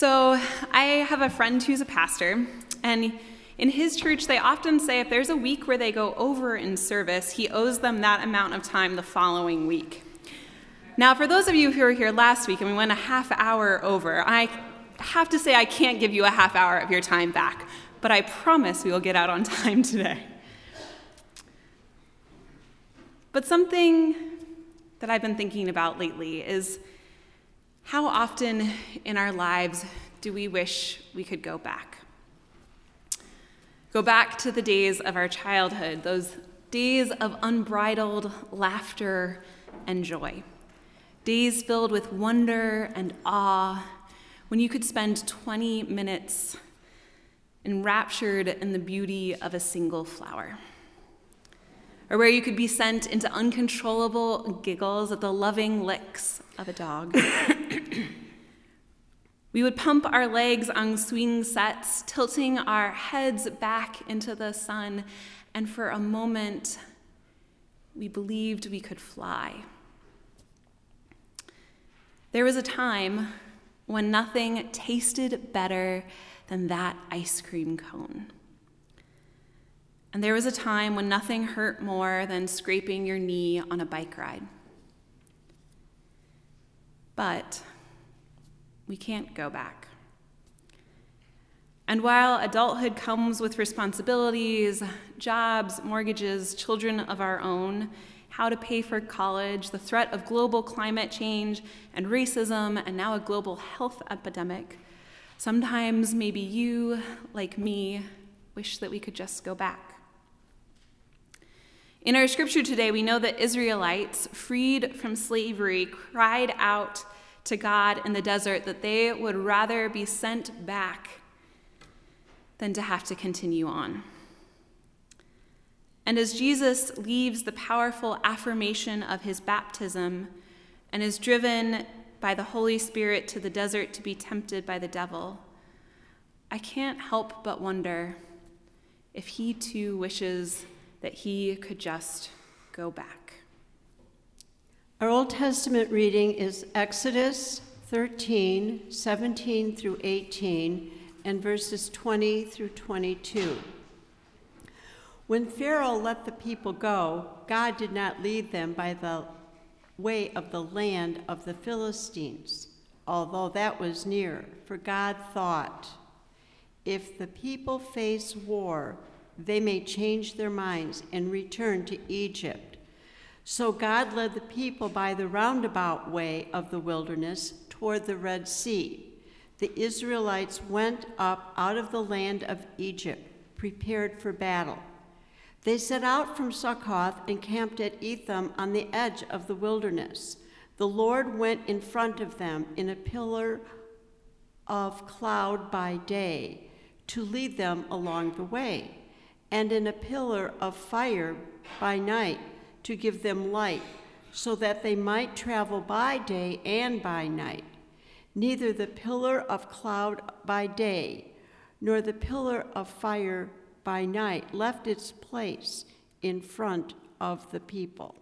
So, I have a friend who's a pastor, and in his church, they often say if there's a week where they go over in service, he owes them that amount of time the following week. Now, for those of you who were here last week and we went a half hour over, I have to say I can't give you a half hour of your time back, but I promise we will get out on time today. But something that I've been thinking about lately is how often in our lives do we wish we could go back? Go back to the days of our childhood, those days of unbridled laughter and joy, days filled with wonder and awe, when you could spend 20 minutes enraptured in the beauty of a single flower or where you could be sent into uncontrollable giggles at the loving licks of a dog. we would pump our legs on swing sets, tilting our heads back into the sun, and for a moment, we believed we could fly. There was a time when nothing tasted better than that ice cream cone. And there was a time when nothing hurt more than scraping your knee on a bike ride. But we can't go back. And while adulthood comes with responsibilities, jobs, mortgages, children of our own, how to pay for college, the threat of global climate change and racism, and now a global health epidemic, sometimes maybe you, like me, wish that we could just go back. In our scripture today, we know that Israelites, freed from slavery, cried out to God in the desert that they would rather be sent back than to have to continue on. And as Jesus leaves the powerful affirmation of his baptism and is driven by the Holy Spirit to the desert to be tempted by the devil, I can't help but wonder if he too wishes that he could just go back. Our Old Testament reading is Exodus 13, 17 through 18, and verses 20 through 22. When Pharaoh let the people go, God did not lead them by the way of the land of the Philistines, although that was near, for God thought, if the people face war, they may change their minds and return to Egypt. So God led the people by the roundabout way of the wilderness toward the Red Sea. The Israelites went up out of the land of Egypt, prepared for battle. They set out from Succoth and camped at Etham on the edge of the wilderness. The Lord went in front of them in a pillar of cloud by day to lead them along the way and in a pillar of fire by night to give them light, so that they might travel by day and by night. Neither the pillar of cloud by day, nor the pillar of fire by night left its place in front of the people.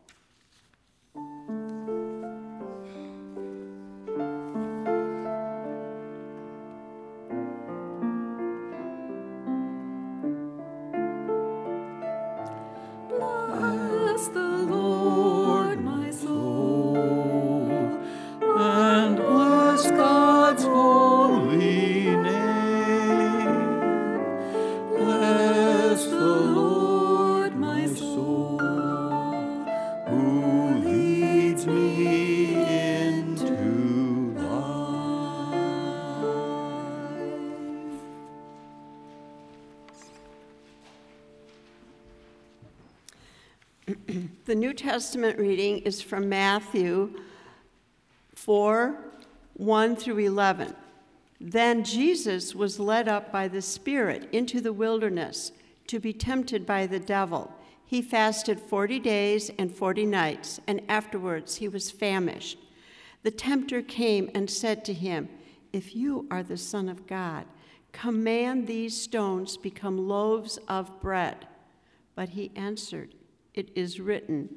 Testament reading is from Matthew 4 1 through 11. Then Jesus was led up by the Spirit into the wilderness to be tempted by the devil. He fasted 40 days and 40 nights, and afterwards he was famished. The tempter came and said to him, If you are the Son of God, command these stones become loaves of bread. But he answered, it is written,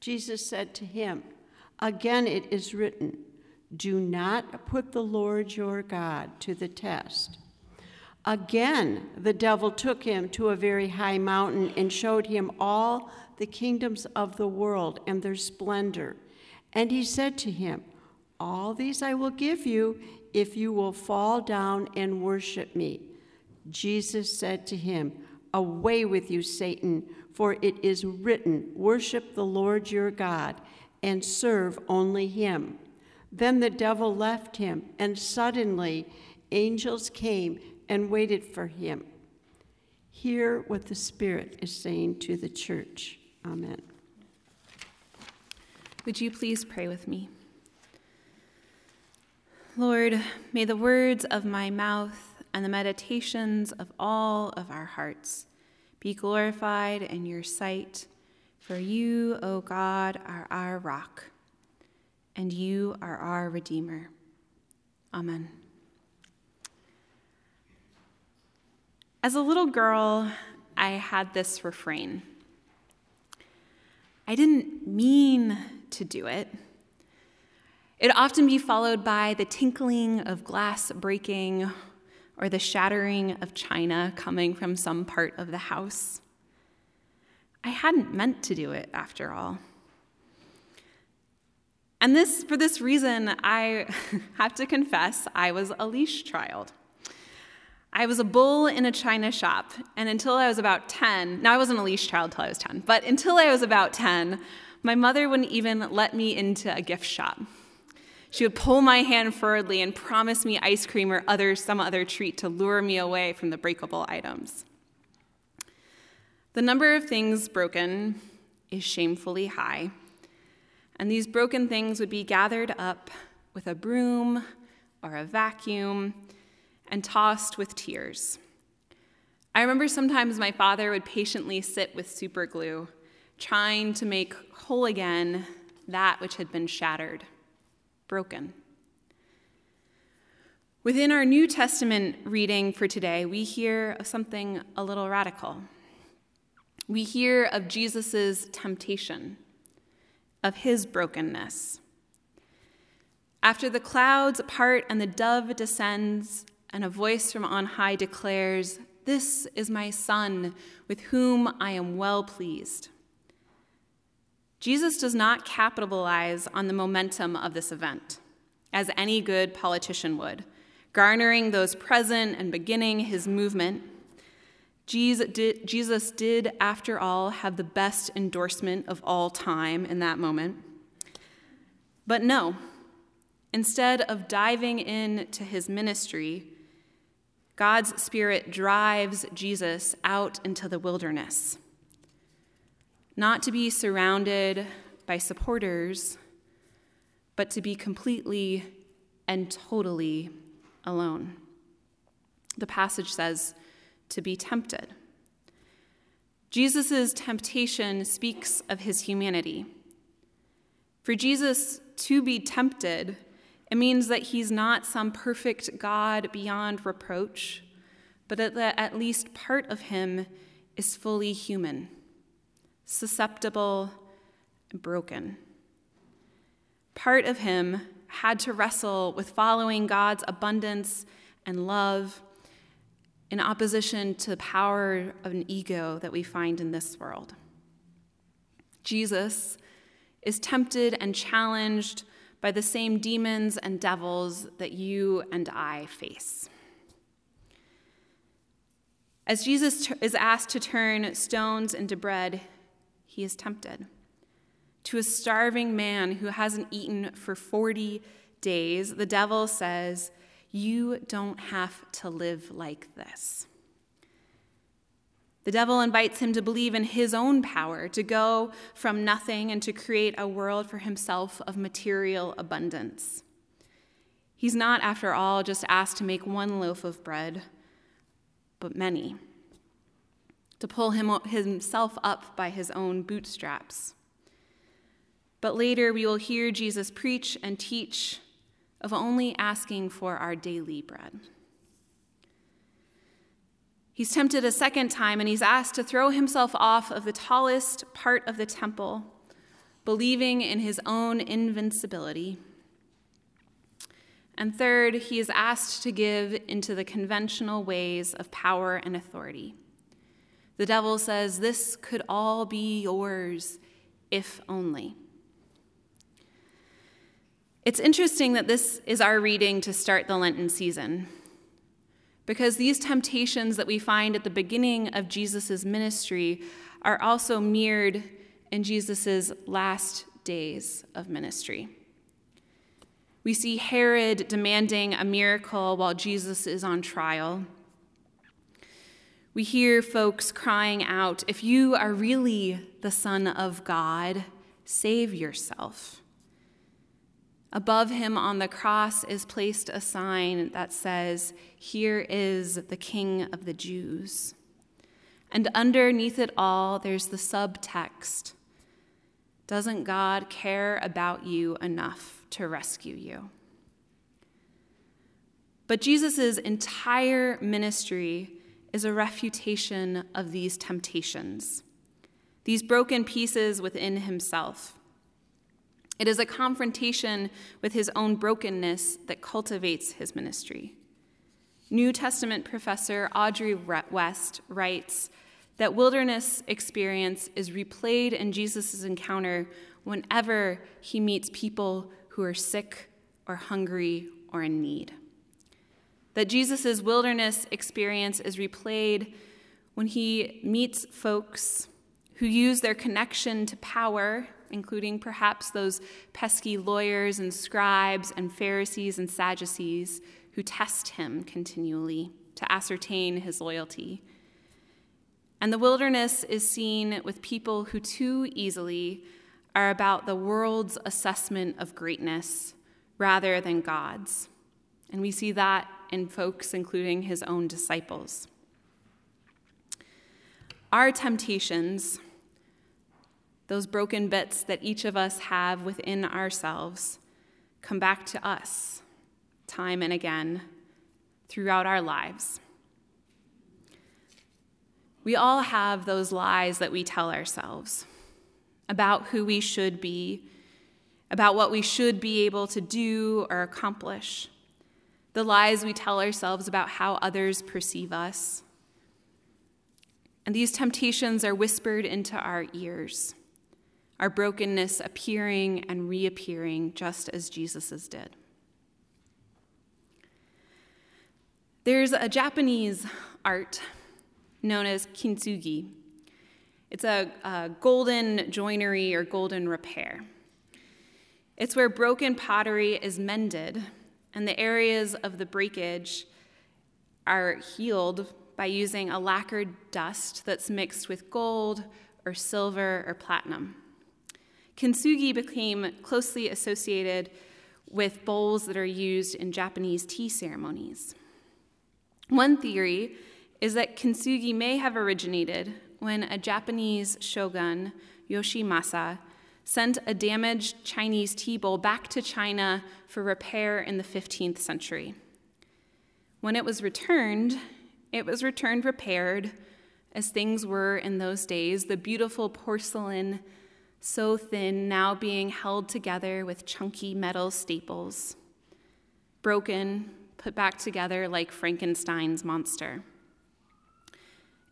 Jesus said to him, Again it is written, Do not put the Lord your God to the test. Again, the devil took him to a very high mountain and showed him all the kingdoms of the world and their splendor. And he said to him, All these I will give you if you will fall down and worship me. Jesus said to him, Away with you, Satan, for it is written, Worship the Lord your God and serve only him. Then the devil left him, and suddenly angels came and waited for him. Hear what the Spirit is saying to the church. Amen. Would you please pray with me? Lord, may the words of my mouth and the meditations of all of our hearts be glorified in your sight, for you, O God, are our rock, and you are our Redeemer. Amen. As a little girl, I had this refrain. I didn't mean to do it. It'd often be followed by the tinkling of glass breaking or the shattering of china coming from some part of the house. I hadn't meant to do it after all. And this, for this reason, I have to confess I was a leash child. I was a bull in a china shop, and until I was about 10, now I wasn't a leash child until I was 10, but until I was about 10, my mother wouldn't even let me into a gift shop. She would pull my hand forwardly and promise me ice cream or other, some other treat to lure me away from the breakable items. The number of things broken is shamefully high, and these broken things would be gathered up with a broom or a vacuum and tossed with tears. I remember sometimes my father would patiently sit with super glue, trying to make whole again that which had been shattered, broken. Within our New Testament reading for today, we hear of something a little radical. We hear of Jesus' temptation, of his brokenness. After the clouds part and the dove descends, and a voice from on high declares, This is my Son, with whom I am well pleased. Jesus does not capitalize on the momentum of this event, as any good politician would, garnering those present and beginning his movement. Jesus did, after all, have the best endorsement of all time in that moment. But no, instead of diving into his ministry, God's Spirit drives Jesus out into the wilderness, not to be surrounded by supporters, but to be completely and totally alone. The passage says, to be tempted. Jesus' temptation speaks of his humanity. For Jesus to be tempted it means that he's not some perfect God beyond reproach, but that at least part of him is fully human, susceptible, and broken. Part of him had to wrestle with following God's abundance and love in opposition to the power of an ego that we find in this world. Jesus is tempted and challenged by the same demons and devils that you and I face. As Jesus is asked to turn stones into bread, is tempted. To a starving man who hasn't eaten for 40 days, the devil says, You don't have to live like this. The devil invites him to believe in his own power, to go from nothing and to create a world for himself of material abundance. He's not, after all, just asked to make one loaf of bread, but many, to pull him, himself up by his own bootstraps. But later we will hear Jesus preach and teach of only asking for our daily bread. He's tempted a second time and he's asked to throw himself off of the tallest part of the temple, believing in his own invincibility. And third, he is asked to give into the conventional ways of power and authority. The devil says, This could all be yours if only. It's interesting that this is our reading to start the Lenten season, because these temptations that we find at the beginning of Jesus' ministry are also mirrored in Jesus' last days of ministry. We see Herod demanding a miracle while Jesus is on trial. We hear folks crying out, If you are really the Son of God, save yourself. Above him on the cross is placed a sign that says, Here is the King of the Jews. And underneath it all, there's the subtext Doesn't God care about you enough to rescue you? But Jesus' entire ministry is a refutation of these temptations, these broken pieces within himself. It is a confrontation with his own brokenness that cultivates his ministry. New Testament professor Audrey West writes that wilderness experience is replayed in Jesus' encounter whenever he meets people who are sick or hungry or in need. That Jesus' wilderness experience is replayed when he meets folks who use their connection to power including perhaps those pesky lawyers and scribes and Pharisees and Sadducees who test him continually to ascertain his loyalty. And the wilderness is seen with people who too easily are about the world's assessment of greatness rather than God's. And we see that in folks, including his own disciples. Our temptations those broken bits that each of us have within ourselves come back to us time and again throughout our lives. We all have those lies that we tell ourselves about who we should be, about what we should be able to do or accomplish, the lies we tell ourselves about how others perceive us. And these temptations are whispered into our ears our brokenness appearing and reappearing just as Jesus's did. There's a Japanese art known as kintsugi. It's a, a, golden joinery or golden repair. It's where broken pottery is mended and the areas of the breakage are healed by using a lacquered dust that's mixed with gold or silver or platinum. Kintsugi became closely associated with bowls that are used in Japanese tea ceremonies. One theory is that kintsugi may have originated when a Japanese shogun, Yoshimasa, sent a damaged Chinese tea bowl back to China for repair in the 15th century. When it was returned, it was returned repaired, as things were in those days, the beautiful porcelain so thin, now being held together with chunky metal staples, broken, put back together like Frankenstein's monster.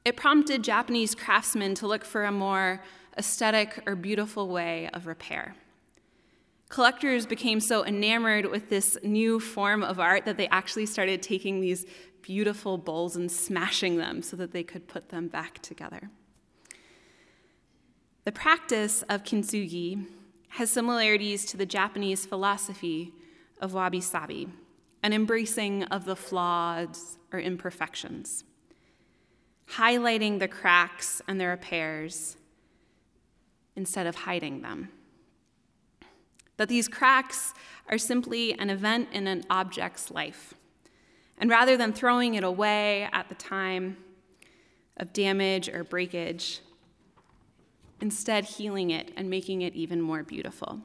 It prompted Japanese craftsmen to look for a more aesthetic or beautiful way of repair. Collectors became so enamored with this new form of art that they actually started taking these beautiful bowls and smashing them so that they could put them back together. The practice of kintsugi has similarities to the Japanese philosophy of wabi sabi, an embracing of the flaws or imperfections, highlighting the cracks and the repairs instead of hiding them. that these cracks are simply an event in an object's life. And rather than throwing it away at the time of damage or breakage, instead healing it and making it even more beautiful.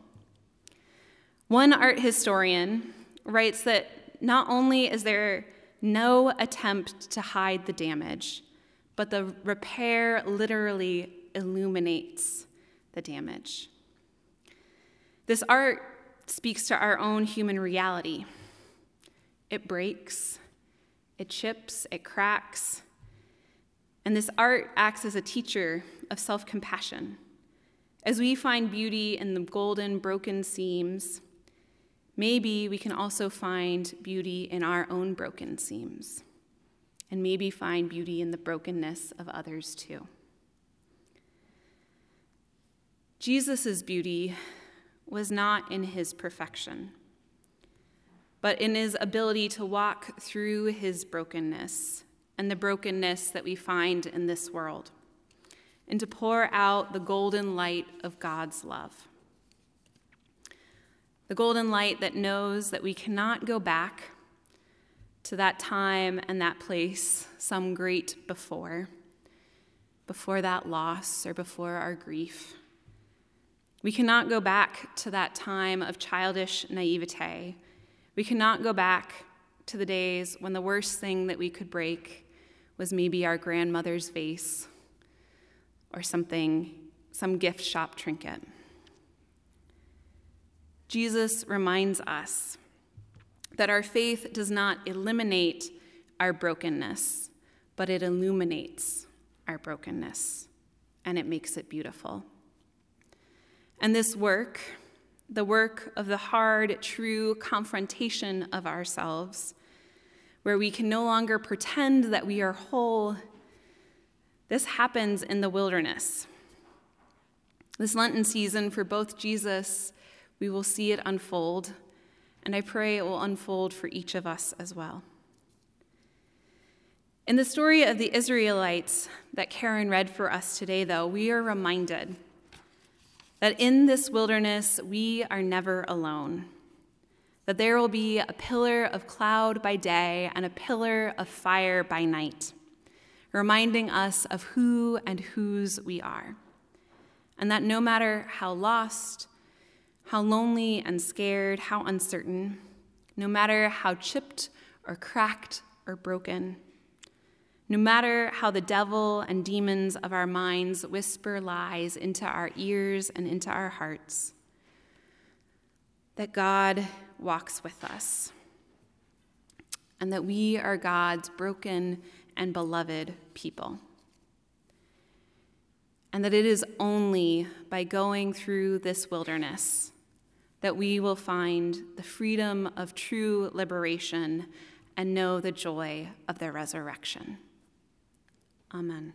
One art historian writes that not only is there no attempt to hide the damage, but the repair literally illuminates the damage. This art speaks to our own human reality. It breaks, it chips, it cracks. And this art acts as a teacher of self compassion. As we find beauty in the golden, broken seams, maybe we can also find beauty in our own broken seams, and maybe find beauty in the brokenness of others too. Jesus' beauty was not in his perfection, but in his ability to walk through his brokenness and the brokenness that we find in this world, and to pour out the golden light of God's love. The golden light that knows that we cannot go back to that time and that place, some great before, before that loss or before our grief. We cannot go back to that time of childish naivete. We cannot go back to the days when the worst thing that we could break was maybe our grandmother's vase or something, some gift shop trinket. Jesus reminds us that our faith does not eliminate our brokenness, but it illuminates our brokenness and it makes it beautiful. And this work, the work of the hard, true confrontation of ourselves, where we can no longer pretend that we are whole, this happens in the wilderness. This Lenten season for both Jesus, we will see it unfold, and I pray it will unfold for each of us as well. In the story of the Israelites that Karen read for us today, though, we are reminded that in this wilderness we are never alone, that there will be a pillar of cloud by day and a pillar of fire by night, reminding us of who and whose we are, and that no matter how lost, how lonely and scared, how uncertain, no matter how chipped or cracked or broken, no matter how the devil and demons of our minds whisper lies into our ears and into our hearts, that God walks with us, and that we are God's broken and beloved people. And that it is only by going through this wilderness that we will find the freedom of true liberation and know the joy of the resurrection. Amen.